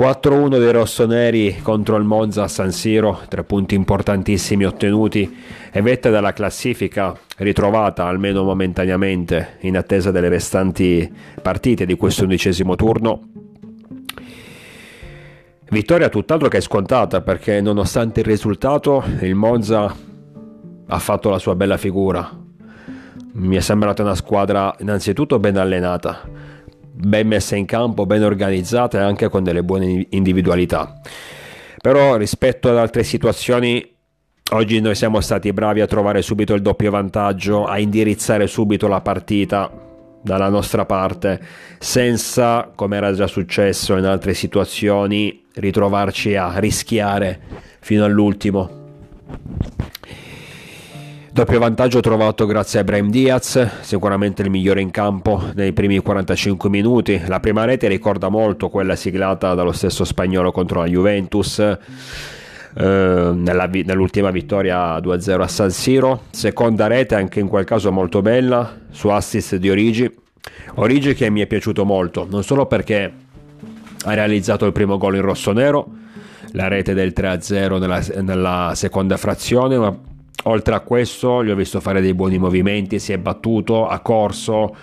4-1 dei rossoneri contro il Monza a San Siro, tre punti importantissimi ottenuti e vetta dalla classifica ritrovata almeno momentaneamente in attesa delle restanti partite di questo undicesimo turno. Vittoria tutt'altro che scontata perché nonostante il risultato il Monza ha fatto la sua bella figura. Mi è sembrata una squadra innanzitutto ben allenata, ben messa in campo, ben organizzata e anche con delle buone individualità. Però rispetto ad altre situazioni, oggi noi siamo stati bravi a trovare subito il doppio vantaggio, a indirizzare subito la partita dalla nostra parte, senza, come era già successo in altre situazioni, ritrovarci a rischiare fino all'ultimo. Doppio vantaggio trovato grazie a Brahim Diaz, sicuramente il migliore in campo nei primi 45 minuti. La prima rete ricorda molto quella siglata dallo stesso spagnolo contro la Juventus. Eh, nella, nell'ultima vittoria 2-0 a San Siro seconda rete anche in quel caso molto bella su assist di Origi Origi che mi è piaciuto molto non solo perché ha realizzato il primo gol in rosso-nero la rete del 3-0 nella, nella seconda frazione Oltre a questo gli ho visto fare dei buoni movimenti, si è battuto, ha corso,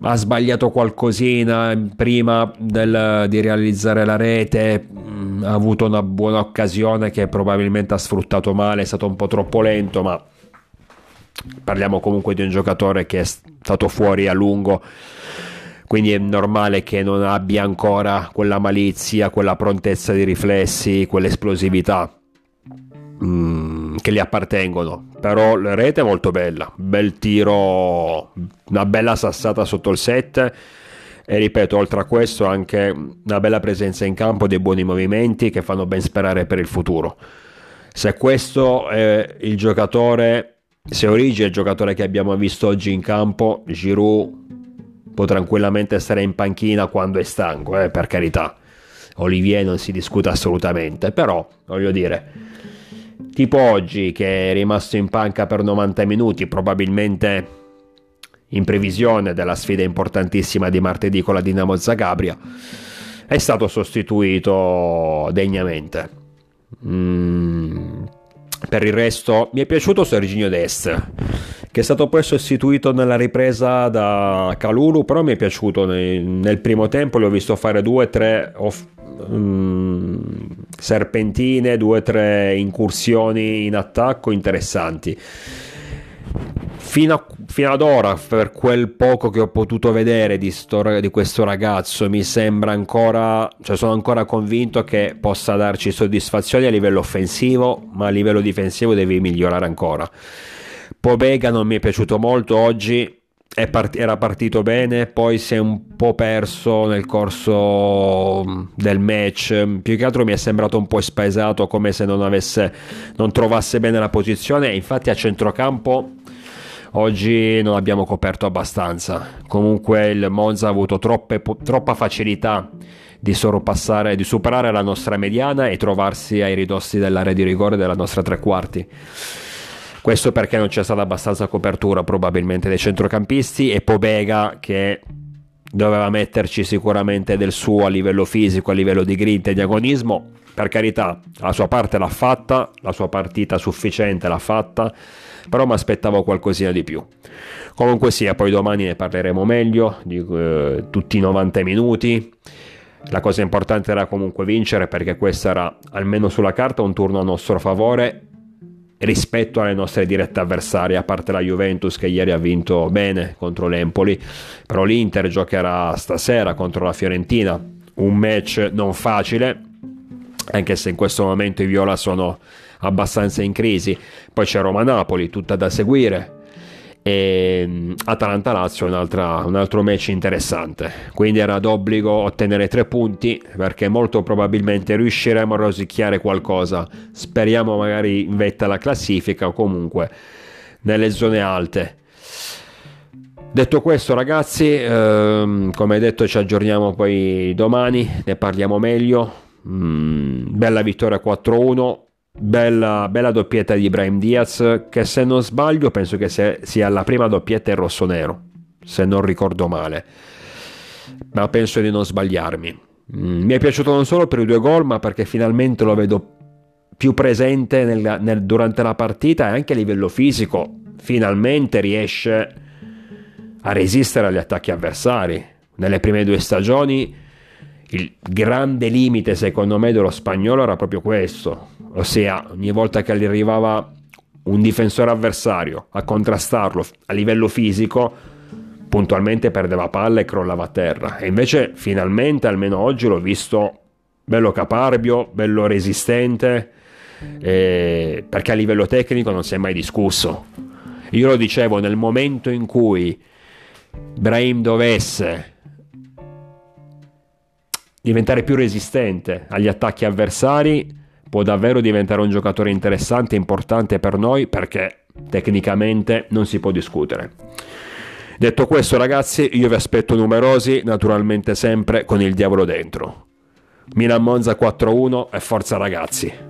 ha sbagliato qualcosina prima del, di realizzare la rete, mm, ha avuto una buona occasione che probabilmente ha sfruttato male, è stato un po' troppo lento, ma parliamo comunque di un giocatore che è stato fuori a lungo quindi è normale che non abbia ancora quella malizia, quella prontezza di riflessi, quell'esplosività. Che gli appartengono. Però la rete è molto bella, bel tiro, una bella sassata sotto il set. E ripeto, oltre a questo, anche una bella presenza in campo, dei buoni movimenti che fanno ben sperare per il futuro. Se questo è il giocatore, se Origi è il giocatore che abbiamo visto oggi in campo, Giroud può tranquillamente stare in panchina quando è stanco, eh, per carità. Olivier non si discute assolutamente, però voglio dire, tipo oggi che è rimasto in panca per 90 minuti, probabilmente in previsione della sfida importantissima di martedì con la Dinamo Zagabria, è stato sostituito degnamente. Mm. Per il resto mi è piaciuto Serginio Dest, che è stato poi sostituito nella ripresa da Calulu, però mi è piaciuto nel, nel primo tempo, l'ho visto fare due tre off- um, serpentine, due o tre incursioni in attacco interessanti. Fino, a, fino, ad ora, per quel poco che ho potuto vedere di, sto, di, questo ragazzo, mi sembra ancora, cioè sono ancora convinto che possa darci soddisfazioni a livello offensivo, ma a livello difensivo devi migliorare ancora. Pobega non mi è piaciuto molto oggi, part- era partito bene, poi si è un po' perso nel corso mm, del match. Più che altro mi è sembrato un po' spaesato, come se non, avesse, non trovasse bene la posizione. Infatti, a centrocampo oggi non abbiamo coperto abbastanza. Comunque, il Monza ha avuto troppe, troppa facilità di sorpassare, di superare la nostra mediana e trovarsi ai ridossi dell'area di rigore della nostra tre quarti. Questo perché non c'è stata abbastanza copertura probabilmente dei centrocampisti e Pobega che doveva metterci sicuramente del suo a livello fisico, a livello di grinta e di agonismo. Per carità, la sua parte l'ha fatta, la sua partita sufficiente l'ha fatta, però mi aspettavo qualcosina di più. Comunque sia, poi domani ne parleremo meglio, di eh, tutti i 90 minuti. La cosa importante era comunque vincere perché questo era almeno sulla carta un turno a nostro favore rispetto alle nostre dirette avversarie, a parte la Juventus che ieri ha vinto bene contro l'Empoli, però l'Inter giocherà stasera contro la Fiorentina, un match non facile, anche se in questo momento i Viola sono abbastanza in crisi, poi c'è Roma-Napoli, tutta da seguire, e mm, Atalanta-Lazio è un altro match interessante. Quindi era d'obbligo ottenere tre punti perché molto probabilmente riusciremo a rosicchiare qualcosa. Speriamo magari in vetta alla classifica o comunque nelle zone alte. Detto questo ragazzi, ehm, come detto ci aggiorniamo poi domani, ne parliamo meglio. Mm, bella vittoria 4-1, Bella, bella, doppietta di Ibrahim Diaz che se non sbaglio penso che sia la prima doppietta in rosso-nero se non ricordo male ma penso di non sbagliarmi Mm, mi è piaciuto non solo per i due gol, ma perché finalmente lo vedo più presente nel, nel, durante la partita e anche a livello fisico. Finalmente riesce a resistere agli attacchi avversari. Nelle prime due stagioni il grande limite secondo me dello spagnolo era proprio questo, ossia ogni volta che arrivava un difensore avversario a contrastarlo a livello fisico, puntualmente perdeva palla e crollava a terra. E invece finalmente, almeno oggi, l'ho visto bello caparbio, bello resistente, eh, perché a livello tecnico non si è mai discusso. Io lo dicevo, nel momento in cui Brahim dovesse diventare più resistente agli attacchi avversari, può davvero diventare un giocatore interessante e importante per noi perché tecnicamente non si può discutere. Detto questo ragazzi, io vi aspetto numerosi, naturalmente sempre con il diavolo dentro. Milan Monza 4-1 e forza ragazzi!